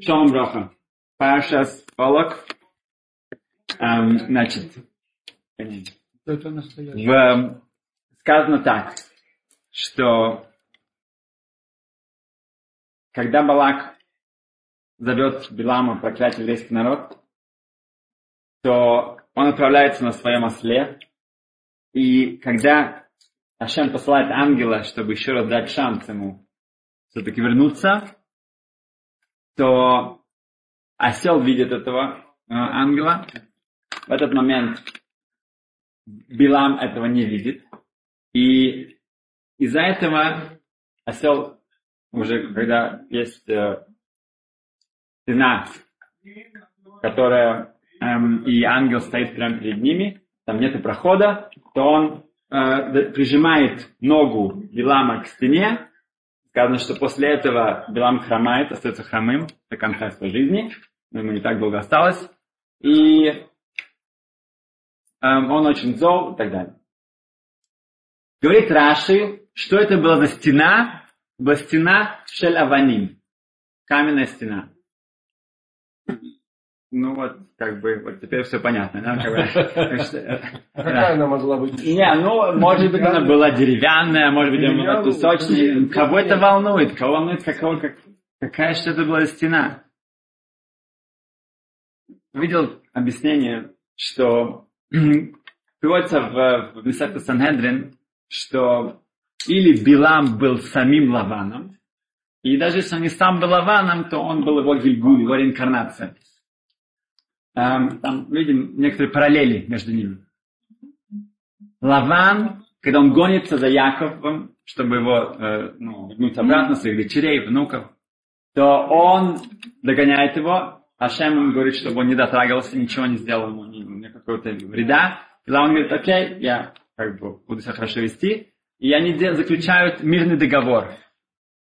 Шалом Броха. Пашас Олок. Эм, значит, в, сказано так, что когда Балак зовет Билама проклятие еврейский народ, то он отправляется на своем осле, и когда Ашем посылает ангела, чтобы еще раз дать шанс ему все-таки вернуться, то осел видит этого э, ангела. В этот момент Билам этого не видит. И из-за этого осел уже, когда есть э, стена, которая эм, и ангел стоит прямо перед ними, там нет прохода, то он э, прижимает ногу Билама к стене, Сказано, что после этого Билам хромает, остается хромым до конца своей жизни. Но ему не так долго осталось. И эм, он очень зол и так далее. Говорит Раши, что это была за стена? Была стена Шель Аваним. Каменная стена. Ну вот, как бы, вот теперь все понятно, да? Как бы, а какая она могла быть? Не, ну, может быть, она была деревянная, может быть, она была песочная. Кого это волнует? Кого волнует, какого, как, какая что это была стена? Видел объяснение, что приводится в, в Месахта Санхедрин, что или Билам был самим Лаваном, и даже если он не сам был Лаваном, то он был его Гильгуль, его реинкарнация. Эм, там видим некоторые параллели между ними. Лаван, когда он гонится за Яковом, чтобы его э, ну, вернуть обратно, своих дочерей, внуков, то он догоняет его, а Шем ему говорит, чтобы он не дотрагивался, ничего не сделал ему, ни, никакого-то вреда. И Лаван говорит, окей, я как бы буду себя хорошо вести. И они заключают мирный договор.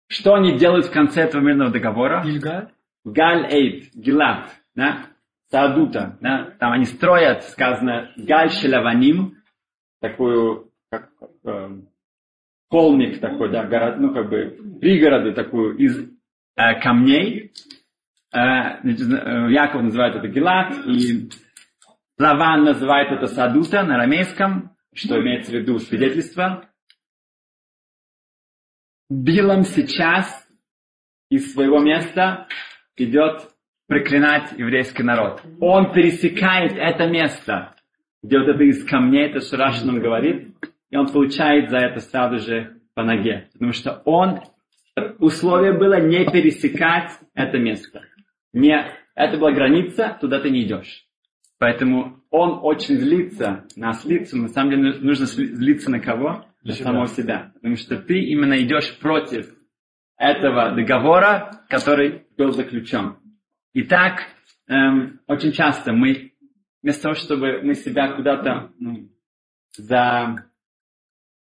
Что они делают в конце этого мирного договора? Галь Эйд, Гилат. Да? Саадута, да, там они строят, сказано, Галь Шелаваним, такую, как, э, холмик такой, да, город, ну, как бы, пригороды такую из э, камней. Э, э, Яков называет это Гилат, и Лаван называет это Садута на арамейском, что имеется в виду свидетельство. Билом сейчас из своего места идет проклинать еврейский народ. Он пересекает это место, где вот это из камней, это Шураш нам говорит, и он получает за это сразу же по ноге. Потому что он, условие было не пересекать это место. Не, это была граница, туда ты не идешь. Поэтому он очень злится на слицу. На самом деле нужно злиться на кого? На самого себя. Потому что ты именно идешь против этого договора, который был заключен. Итак, эм, очень часто мы, вместо того, чтобы мы себя куда-то ну, за,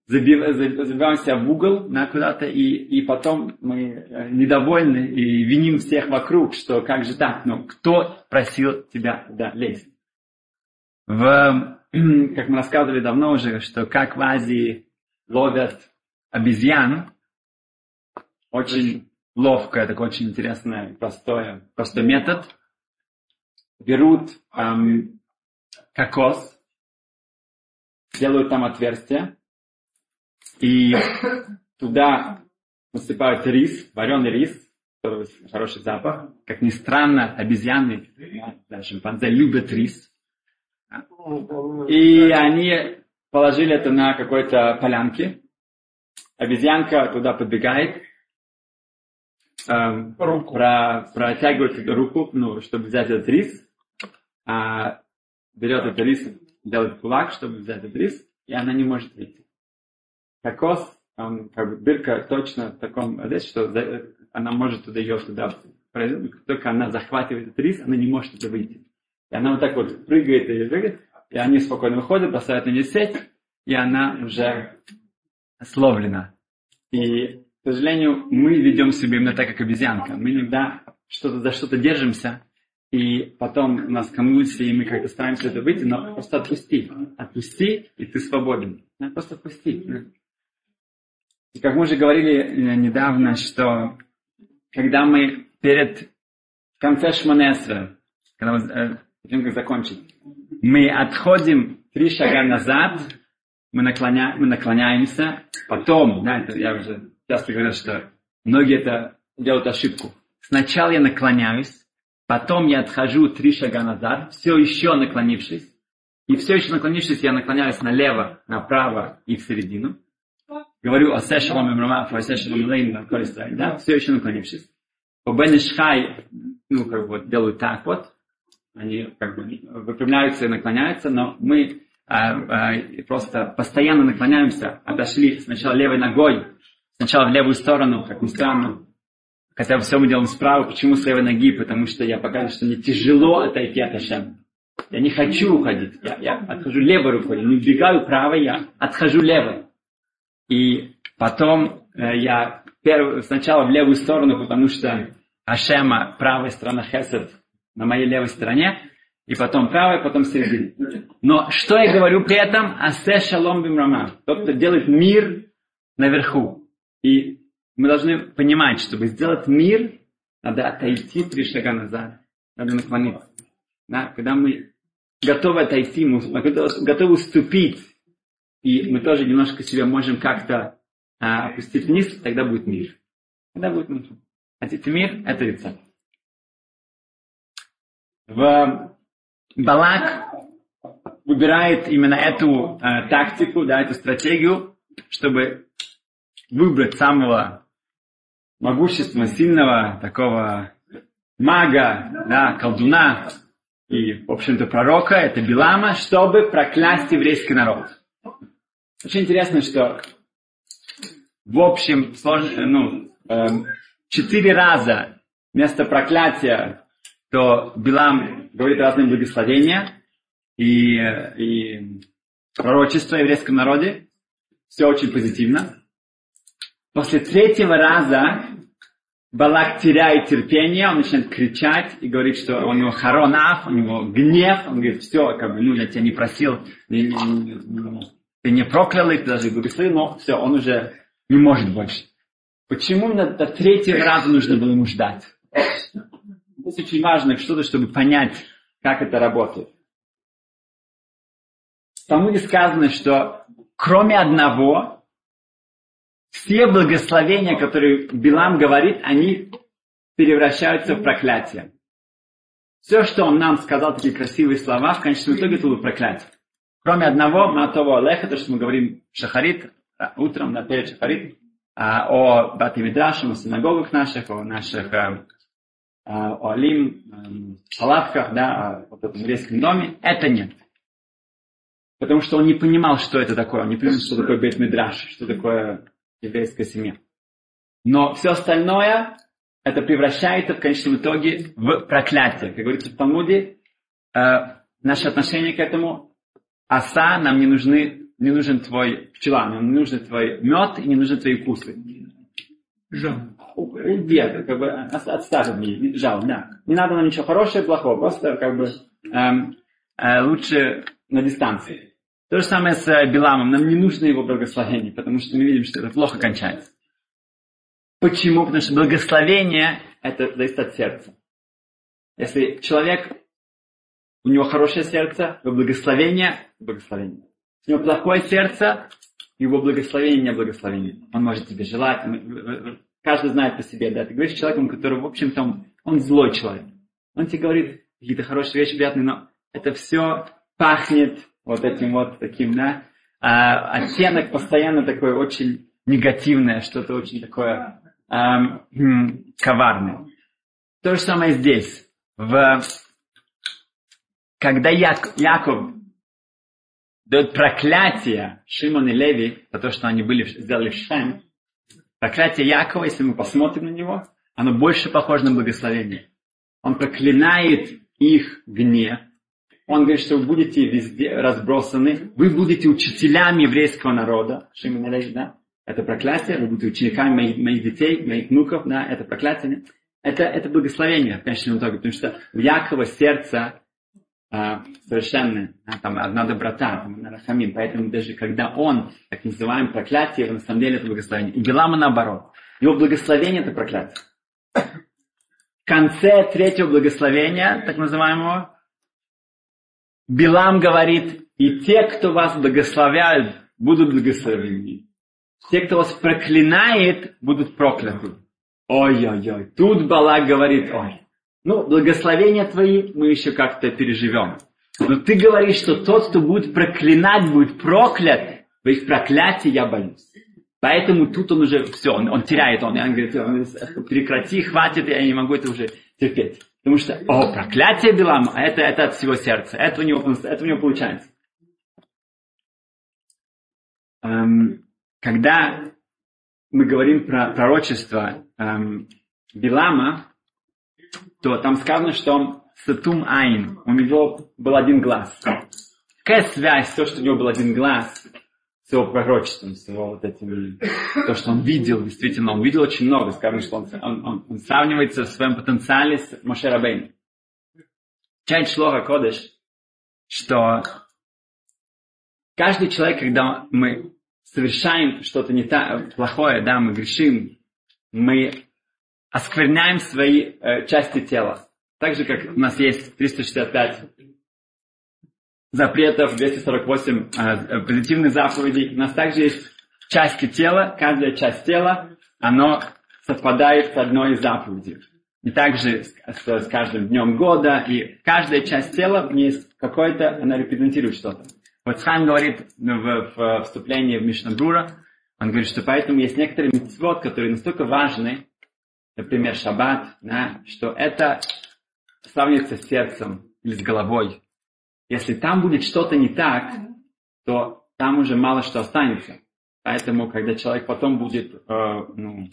забив, забиваемся в угол на куда-то, и, и потом мы э, недовольны и виним всех вокруг, что как же так, но кто просил тебя туда лезть? В, как мы рассказывали давно уже, что как в Азии ловят обезьян, очень ловкое, такое очень интересное, простое, простой метод. Берут эм, кокос, делают там отверстие, и туда насыпают рис, вареный рис, хороший запах. Как ни странно, обезьяны, да, шимпанзе любят рис. И они положили это на какой-то полянке. Обезьянка туда подбегает, эм, руку. Про, протягивает руку, ну, чтобы взять этот рис, а берет этот рис, делает кулак, чтобы взять этот рис, и она не может выйти. Кокос, он, как бы, бирка точно в таком здесь, что она может туда ее туда только она захватывает этот рис, она не может туда выйти. И она вот так вот прыгает и прыгает, и они спокойно выходят, бросают на нее сеть, и она уже словлена. И к сожалению, мы ведем себя именно так, как обезьянка. Мы иногда что-то за что-то держимся, и потом у нас конвульсии, и мы как-то стараемся это выйти, но просто отпусти. Отпусти, и ты свободен. Просто отпусти. И как мы уже говорили э, недавно, что когда мы перед в конце Шманесра, когда мы э, перед как закончить, мы отходим три шага назад, мы, наклоня, мы наклоняемся, потом, да, это я уже часто говорю, что многие это делают ошибку. Сначала я наклоняюсь, потом я отхожу три шага назад, все еще наклонившись, и все еще наклонившись, я наклоняюсь налево, направо и в середину. Говорю о Сешалом Имрамафу, о Сешалом Лейну, да, все еще наклонившись. По Бенешхай, ну, как бы вот делают так вот, они как бы выпрямляются и наклоняются, но мы а, а, просто постоянно наклоняемся, отошли сначала левой ногой, сначала в левую сторону, как ни странно, хотя все мы делаем справа, почему с левой ноги, потому что я показываю, что мне тяжело отойти от Ашема. Я не хочу уходить, я, я отхожу левой рукой, не убегаю правой, я отхожу левой. И потом э, я перв, сначала в левую сторону, потому что Ашема, правая сторона Хесед на моей левой стороне, и потом правая, потом середина. Но что я говорю при этом? Асе шалом бимрама. Тот, кто делает мир наверху. И мы должны понимать, чтобы сделать мир, надо отойти три шага назад. Надо наклониться. Да? Когда мы готовы отойти, мы готовы уступить, и мы тоже немножко себя можем как-то а, опустить вниз, тогда будет мир. Тогда будет мир. Хотите мир? Это рецепт. В Балак выбирает именно эту э, тактику, да, эту стратегию, чтобы выбрать самого могущественного, сильного такого мага, да, колдуна и, в общем-то, пророка, это Билама, чтобы проклясть еврейский народ. Очень интересно, что в общем, ну, э, четыре раза вместо проклятия то Билам говорит разные благословения и, и пророчество еврейском народе. Все очень позитивно. После третьего раза Балак теряет терпение, он начинает кричать и говорит, что у него харонав, у него гнев, он говорит, все, как бы, ну, я тебя не просил, не, не, не, ты не проклял их, даже благословил, но все, он уже не может больше. Почему именно до третьего раза нужно было ему ждать? Здесь очень важно что-то, чтобы понять, как это работает. В Талмуде сказано, что кроме одного, все благословения, которые Билам говорит, они превращаются в проклятие. Все, что он нам сказал, такие красивые слова, в конечном итоге это было проклятие. Кроме одного, Матова Алеха, то, что мы говорим Шахарит, а, утром, на перед Шахарит, а, о Батимидрашем, о синагогах наших, о наших а, о Алим, палатках, да, о вот этом еврейском доме, это нет. Потому что он не понимал, что это такое, он не понимал, что такое Бейт Мидраш, что такое еврейская семья. Но все остальное, это превращается в конечном итоге в проклятие. Как говорится в Талмуде, э, наше отношение к этому, оса, нам не нужны, не нужен твой пчела, нам не нужен твой мед и не нужны твои вкусы. Жал. Где? Как бы отставь мне, жал, да. Не надо нам ничего хорошего, плохого, просто как бы эм, э, лучше на дистанции. То же самое с э, Биламом. Нам не нужно его благословение, потому что мы видим, что это плохо кончается. Почему? Потому что благословение это зависит от сердца. Если человек, у него хорошее сердце, его благословение, благословение. Если у него плохое сердце, его благословение, не благословение. Он может тебе желать. Каждый знает по себе, да. Ты говоришь с человеком, который, в общем-то, он, он злой человек. Он тебе говорит какие-то хорошие вещи, приятные, но это все пахнет вот этим вот таким, да. А, оттенок постоянно такой очень негативное, что-то очень такое эм, коварное. То же самое здесь. В, когда Як, Яков дает проклятие Шимон и Леви за то, что они были, сделали в. Проклятие Якова, если мы посмотрим на него, оно больше похоже на благословение. Он проклинает их гнев. Он говорит, что вы будете везде разбросаны, вы будете учителями еврейского народа. Шимон и Леви, да? Это проклятие, вы будете учениками моих, моих детей, моих внуков, да, это проклятие. Это, это благословение в конечном итоге, потому что в Якова сердце а, совершенно, а, там одна доброта, там, рахамин. Поэтому даже когда он, так называемое проклятие, на самом деле это благословение. И Билама наоборот. Его благословение это проклятие. конце третьего благословения, так называемого, Билам говорит, и те, кто вас благословляют, будут благословены. Те, кто вас проклинает, будут прокляты. Ой-ой-ой. Тут Балак говорит, ой, ну, благословения твои мы еще как-то переживем. Но ты говоришь, что тот, кто будет проклинать, будет проклят. В их проклятии я боюсь. Поэтому тут он уже все, он, он теряет, он, он говорит, прекрати, хватит, я не могу это уже терпеть. Потому что, о, проклятие Билама, а это, это от всего сердца, это у него, это у него получается. Эм, когда мы говорим про пророчество эм, Билама, то там сказано, что Сатум Айн, у него был один глаз. Какая связь, то, что у него был один глаз, с его пророчеством, с его вот этим, то, что он видел, действительно, он видел очень много, скажем, что он, он, он, он сравнивается в своем потенциале с Моше Рабейн. Чайт Шлоха Кодыш, что каждый человек, когда мы совершаем что-то не так, плохое, да, мы грешим, мы оскверняем свои э, части тела. Так же, как у нас есть 365 запретов, 248 э, позитивных заповедей. У нас также есть части тела, каждая часть тела, оно совпадает с одной из заповедей. И также с, с, с каждым днем года, и каждая часть тела, в ней есть какое-то, она репрезентирует что-то. Вот Хайм говорит в, в вступлении в Мишнабрура, он говорит, что поэтому есть некоторые митцвот, которые настолько важны, например, шаббат, да, что это сравнивается с сердцем или с головой. Если там будет что-то не так, то там уже мало что останется. Поэтому, когда человек потом будет, э, ну,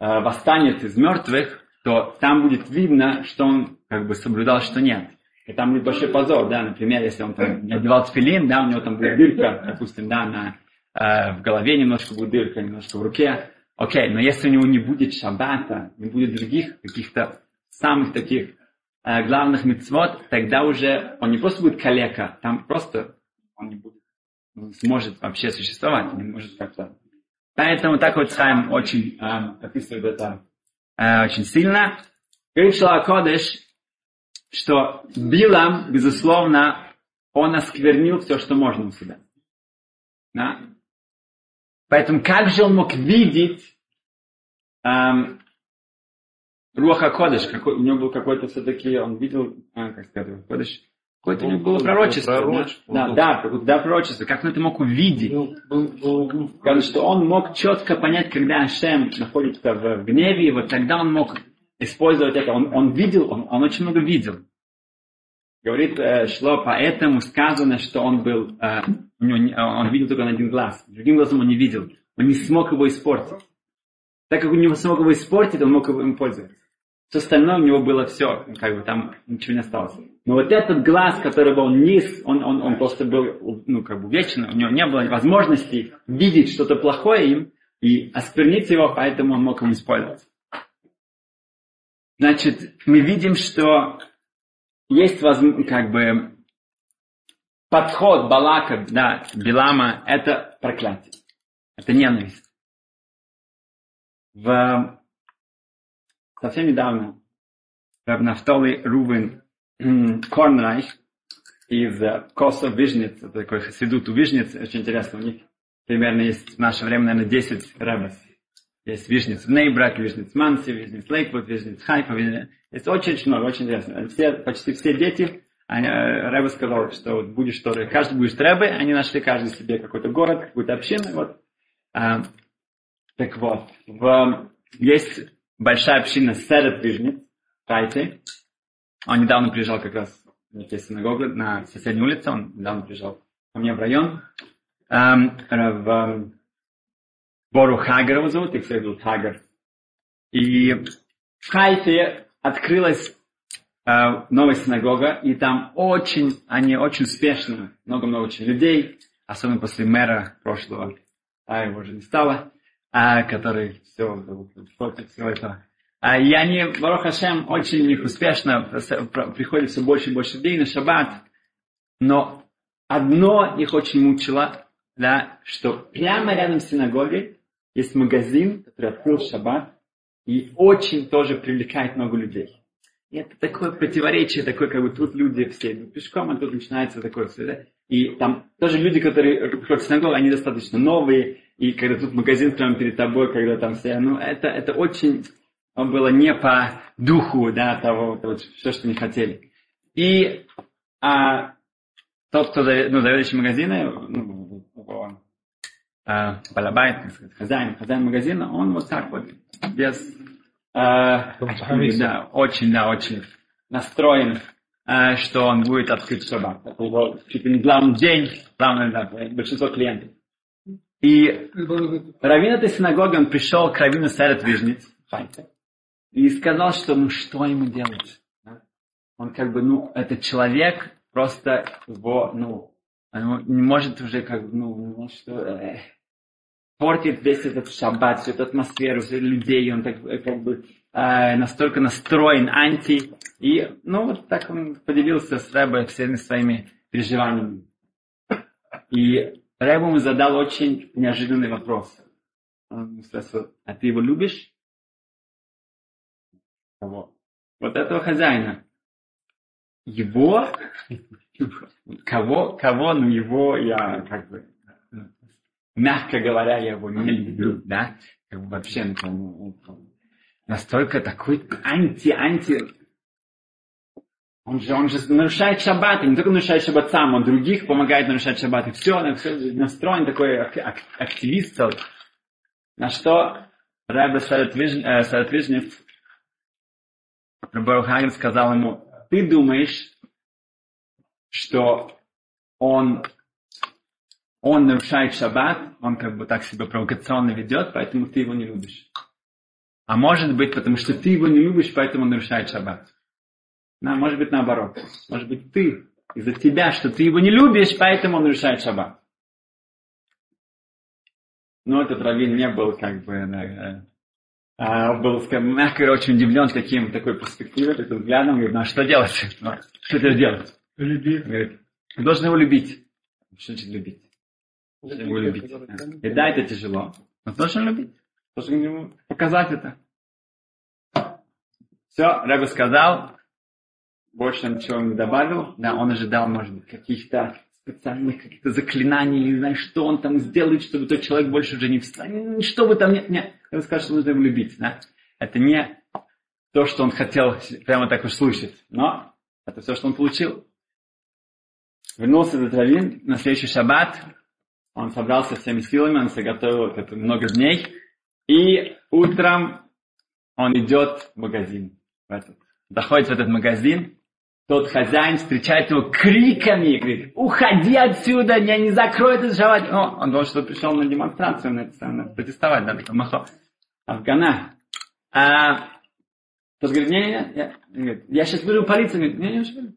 э, восстанет из мертвых, то там будет видно, что он как бы соблюдал, что нет. И там будет большой позор, да, например, если он там не одевал тфилин, да, у него там будет дырка, допустим, да, на, э, в голове немножко будет дырка, немножко в руке. Окей, но если у него не будет шаббата, не будет других каких-то самых таких э, главных мецвод, тогда уже он не просто будет калека, там просто он не будет, не сможет вообще существовать, не может как-то. Поэтому так вот Хайм очень э, описывает это э, очень сильно. Говорит Шлакодыш, что Билам, безусловно, он осквернил все, что можно у себя. Да? Поэтому как же он мог видеть эм, Руаха Кодыш, какой, у него был какой-то все-таки, он видел, а, как сказать, Кодыш, какое-то у него было пророчество. пророчество да, да, да, да, пророчество. Как он это мог увидеть? Скажет, что он мог четко понять, когда Ашем находится в гневе, вот тогда он мог использовать это. Он, он видел, он, он очень много видел. Говорит, э, шло поэтому сказано, что он был, э, у него, он видел только на один глаз. Другим глазом он не видел. Он не смог его испортить. Так как он не смог его испортить, он мог им пользоваться. Все остальное у него было все, как бы там ничего не осталось. Но вот этот глаз, который был низ, он, он, он просто был, ну, как бы вечно, у него не было возможности видеть что-то плохое им и осквернить его, поэтому он мог им использовать. Значит, мы видим, что есть как бы подход Балака, да, Билама, это проклятие. Это ненависть. В совсем недавно Раб Нафтоли Рувен Корнрайх из Коса Вижниц, такой хасидут у Вижниц, очень интересно, у них примерно есть в наше время, наверное, 10 рабов. Есть Вижниц Нейбрак, Вижниц Манси, Вижниц Лейквуд, Вижниц в Хайфа, есть очень-очень много, очень интересно. Все, почти все дети, они, э, Рэбе сказал, что вот будешь тоже, каждый будет Рэбе, они нашли каждый себе какой-то город, какую-то общину, вот. А, так вот, в, есть большая община Серед Вижниц, Хайти. Он недавно приезжал как раз в синагогу на соседней улице, он недавно приезжал ко мне в район. Um, в Бору Хагар его зовут, их всех зовут Хагар. И в Хайфе открылась э, новая синагога, и там очень, они очень успешно, много-много очень людей, особенно после мэра прошлого, а его уже не стало, а, который все всего этого. А, и они, Барух Хашем, очень у них успешно, приходит все больше и больше людей на шаббат, но одно их очень мучило, да, что прямо рядом с синагогой есть магазин, который открыл шаббат, И очень тоже привлекает много людей. И это такое противоречие, такое, как бы тут люди все идут пешком, а тут начинается такое все, да? И там тоже люди, которые приходят в синагогу, они достаточно новые, и когда тут магазин прямо перед тобой, когда там все, ну, это, это очень было не по духу, да, того, того все, что они хотели. И а, тот, кто ну, заведующий магазина, ну, а, балабайт, хозяин, хозяин магазина, он вот так вот, без, а, да, очень, да, очень настроен, а, что он будет открыть шаббат. Это его чуть ли не главный день, главное, да, большинство клиентов. И раввин этой синагоги, он пришел к раввину Сарат Вижниц, и сказал, что ну что ему делать? Он как бы, ну, этот человек просто его, ну, он не может уже как бы, ну, что, э, портит весь этот шаббат, всю эту атмосферу, всех людей, он так э, как бы э, настолько настроен анти. И, ну, вот так он поделился с Рэбой всеми своими переживаниями. И Рэб ему задал очень неожиданный вопрос. Он спросил, а ты его любишь? Кого? Вот этого хозяина. Его? Кого? Кого? Ну его я как бы, мягко говоря, я его не люблю, да? Как бы вообще, ну, настолько такой анти-анти он же, он же нарушает шаббат, и не только нарушает шаббат сам, он других помогает нарушать шаббат. И все, он все настроен такой активист целый. На что Рэбе Саратвижнев, Рабарухагин сказал ему, ты думаешь, что он, он нарушает шаббат, он как бы так себя провокационно ведет, поэтому ты его не любишь. А может быть, потому что ты его не любишь, поэтому он нарушает шаббат. Да, может быть наоборот. Может быть ты, из-за тебя, что ты его не любишь, поэтому он нарушает шаббат. Но этот раввин не был как бы, да, а, был, скажем, мягко очень удивлен таким, такой перспективой, таким взглядом, говорит, ну а что делать? Ну, что теперь делать? Любить. Говорит, ты должен его любить. Что значит любить? Должен его любить. И да, это тяжело. Но должен любить. Должен ему показать это. Все, Рэбе сказал, больше ничего не добавил. Да, он ожидал, может быть, каких-то специальных каких-то заклинаний, не знаю, что он там сделает, чтобы тот человек больше уже не встанет. Что бы там, нет, нет. Я скажу, что нужно его любить. Да? Это не то, что он хотел прямо так услышать. Но это все, что он получил. Вернулся этот раввин на следующий шаббат. Он собрался всеми силами, он заготовил это много дней. И утром он идет в магазин. В этот. Заходит в этот магазин, тот хозяин встречает его криками, говорит, уходи отсюда, я не закрою этот шаббат. О, он думал, что пришел на демонстрацию, на, это, на протестовать, да, такой махо. Афгана. А, тот говорит, не, не, не, я, я сейчас вызову полицию. Говорит, не, не, не,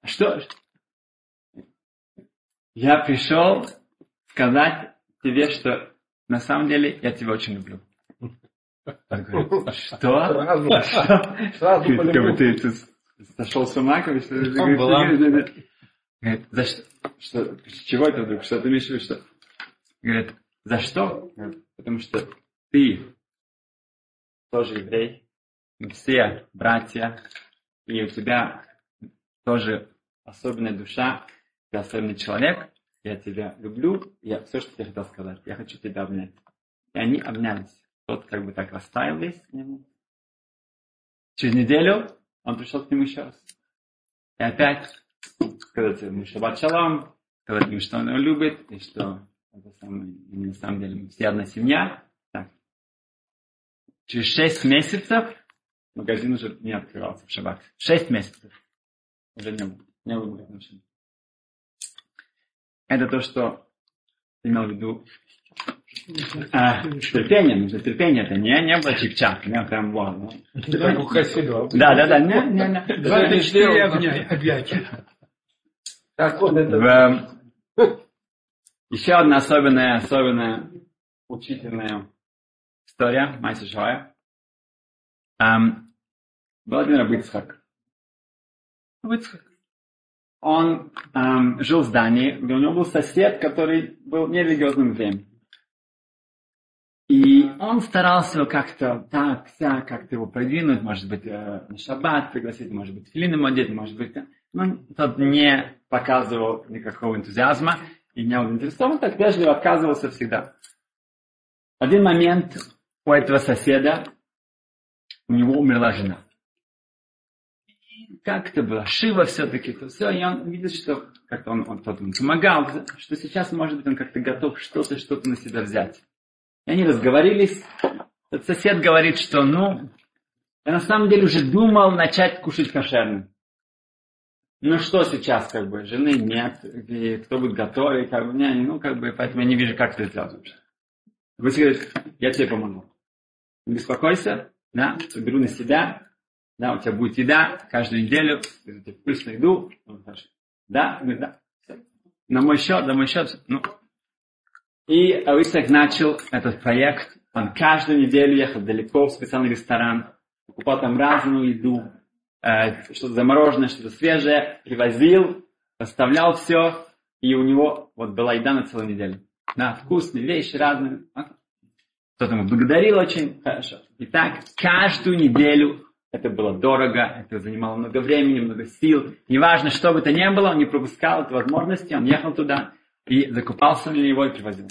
а что? Я пришел сказать тебе, что на самом деле я тебя очень люблю. Что? Сразу, сразу ты, ты, сошел с ума, как что Говорит, за что? что? Чего это вдруг? Что ты имеешь в виду, что? Говорит, за что? Потому что ты тоже еврей, мы все братья, и у тебя тоже особенная душа, ты особенный человек, я тебя люблю, я все, что я хотел сказать, я хочу тебя обнять. И они обнялись. Тот как бы так растаял весь Через неделю он пришел к нему еще раз. И опять, ты ему шаббат шалом, когда ты что он его любит, и что это самое, на самом деле мы все одна семья. Так. Через шесть месяцев магазин уже не открывался в шаббат. Шесть месяцев. Уже не было. Не было отношений. Это то, что имел в виду а, терпение, нужно терпение, это не, не было чик-чак, не прям ладно. Как у Хасидова. Да, да, да, не, не, не. 24 объятия. Так вот это. Еще одна особенная, особенная учительная история, Майса Шоя. Um, был один Рабыцхак. Рабыцхак. Он um, жил в здании, где у него был сосед, который был нерелигиозным евреем. И он старался как-то так, вся, как-то его продвинуть, может быть, э, на шаббат пригласить, может быть, филин ему одеть, может быть, но тот не показывал никакого энтузиазма и не был интересован, так вежливо отказывался всегда. Один момент у этого соседа, у него умерла жена. И как это было? Шива все-таки, то все, и он видит, что как-то он, он, тот, он помогал, что сейчас, может быть, он как-то готов что-то, что-то на себя взять. И они разговорились. Этот сосед говорит, что, ну, я на самом деле уже думал начать кушать кошерно. Ну что сейчас, как бы, жены нет, и кто будет готовить, как бы, не, ну, как бы, поэтому я не вижу, как это сделать вообще. Гуси говорит, я тебе помогу. Не беспокойся, да, беру на себя, да, у тебя будет еда каждую неделю, вкусную еду, да, говорит, да, на мой счет, на мой счет, ну, и Ависак начал этот проект. Он каждую неделю ехал далеко в специальный ресторан, покупал там разную еду, э, что-то замороженное, что-то свежее, привозил, поставлял все, и у него вот была еда на целую неделю. Да, вкусные вещи разные. Кто-то ему благодарил очень хорошо. И так каждую неделю это было дорого, это занимало много времени, много сил. Неважно, что бы то ни было, он не пропускал этой возможности, он ехал туда, и закупался на него и привозил.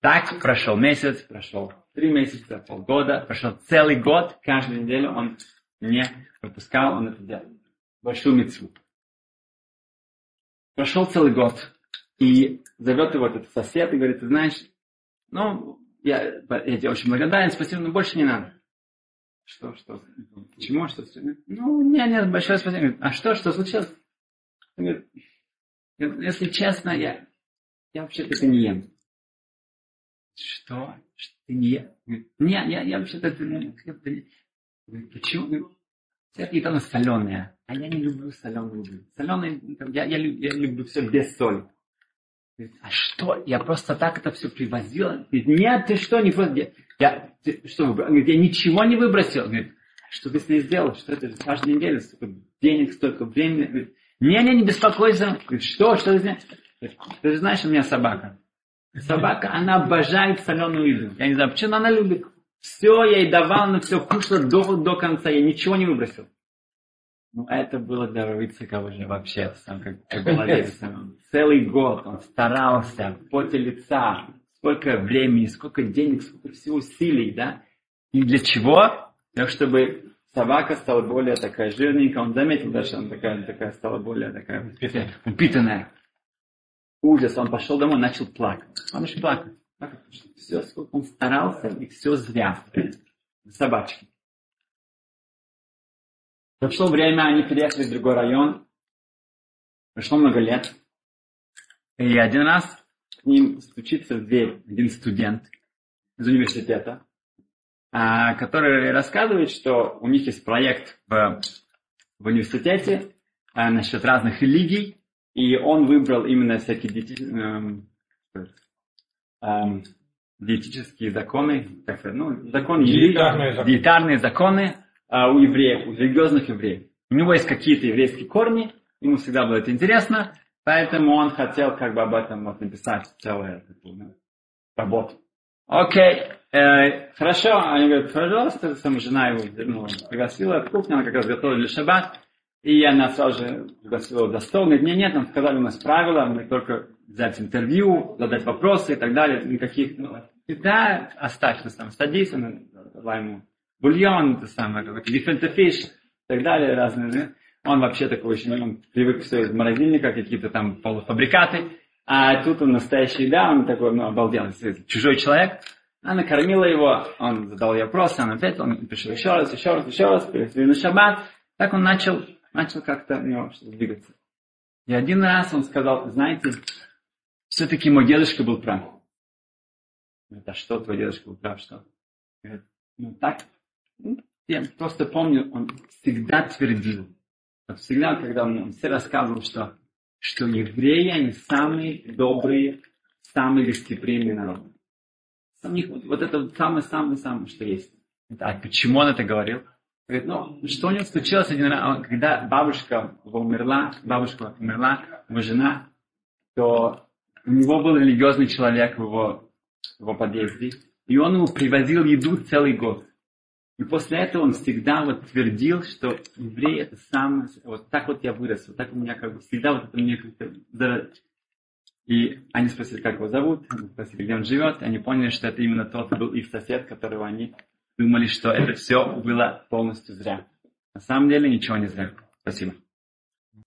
Так прошел месяц, прошел три месяца, полгода, прошел целый год, каждую неделю он не пропускал, он это делал. Большую мецву. Прошел целый год, и зовет его этот сосед и говорит, ты знаешь, ну, я, я тебе очень благодарен, спасибо, но больше не надо. Что, что, почему, что, ну, нет, нет, большое спасибо. А что, что случилось? Он говорит, если честно, я, я вообще-то это не ем. Что? Что ты не ем? Нет, я, я вообще-то это не Почему? Это еда соленая, а я не люблю соленую еду. Соленые, я, я, я люблю все без соли. А что? Я просто так это все привозил? Говорит, нет, ты что, не просто... Я, ты, что, говорит, я ничего не выбросил. Говорит, что ты с ней сделал? Что это каждую неделю? Столько денег, столько времени. Говорит, не-не, не беспокойся. Что, что ты знаешь? Ты же знаешь, у меня собака. Собака, она обожает соленую еду. Я не знаю, почему она любит. Все я ей давал, она все кушала до, до конца, я ничего не выбросил. Ну, это было для Равицика уже вообще, сам как, как молодец. Целый год он старался, поте лица, сколько времени, сколько денег, сколько всего усилий, да? И для чего? Для чтобы собака стала более такая жирненькая, он заметил, да, что она такая, такая стала более такая упитанная. Ужас, он пошел домой, начал плакать. Он начал плакать. Все, сколько он старался, и все зря. Собачки. Прошло время, они переехали в другой район. Прошло много лет. И один раз к ним стучится в дверь один студент из университета. А, который рассказывает, что у них есть проект в, в университете а, насчет разных религий, и он выбрал именно всякие диети, эм, эм, диетические законы, так сказать, ну, законы диетарные, законы. диетарные законы а, у евреев, у религиозных евреев. У него есть какие-то еврейские корни, ему всегда было это интересно, поэтому он хотел как бы об этом вот, написать целую такую, работу. Окей, э, хорошо, они говорят, пожалуйста, сама жена его ну, пригласила в кухню, она как раз готовила шаббат, и она сразу же пригласила за стол, говорит, нет, нет, нам сказали, у нас правила, мы только взять интервью, задать вопросы и так далее, никаких, ну, и да, оставь нас там, садись, она дала ему бульон, это самое, different fish, и так далее, разные, он вообще такой очень, он привык все из морозильника, какие-то там полуфабрикаты, а тут он настоящий, да, он такой, ну, обалденный, чужой человек. Она кормила его, он задал ей вопрос, она ответила, он пришел еще раз, еще раз, еще раз, перевели на шаббат. Так он начал, начал как-то у него что-то двигаться. И один раз он сказал, знаете, все-таки мой дедушка был прав. Говорит, а что твой дедушка был прав, что? Говорит, ну так, ну, я просто помню, он всегда твердил, всегда, когда он, он все рассказывал, что что евреи, они самые добрые, самые гостеприимные народ. У них вот, вот это самое-самое-самое, что есть. А почему он это говорил? Говорит, ну, что у него случилось один раз, когда бабушка его умерла, бабушка умерла, его жена, то у него был религиозный человек в его, в его подъезде, И он ему привозил еду целый год. И после этого он всегда вот твердил, что еврей это самое, вот так вот я вырос, вот так у меня как бы всегда вот это мне как-то... И они спросили, как его зовут, спросили, где он живет, они поняли, что это именно тот был их сосед, которого они думали, что это все было полностью зря. На самом деле ничего не зря. Спасибо.